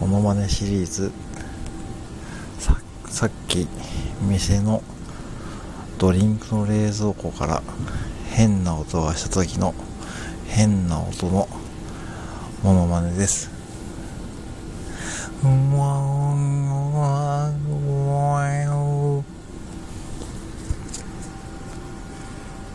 モノマネシリーズささっき店のドリンクの冷蔵庫から変な音がした時の変な音のものまねです。うわー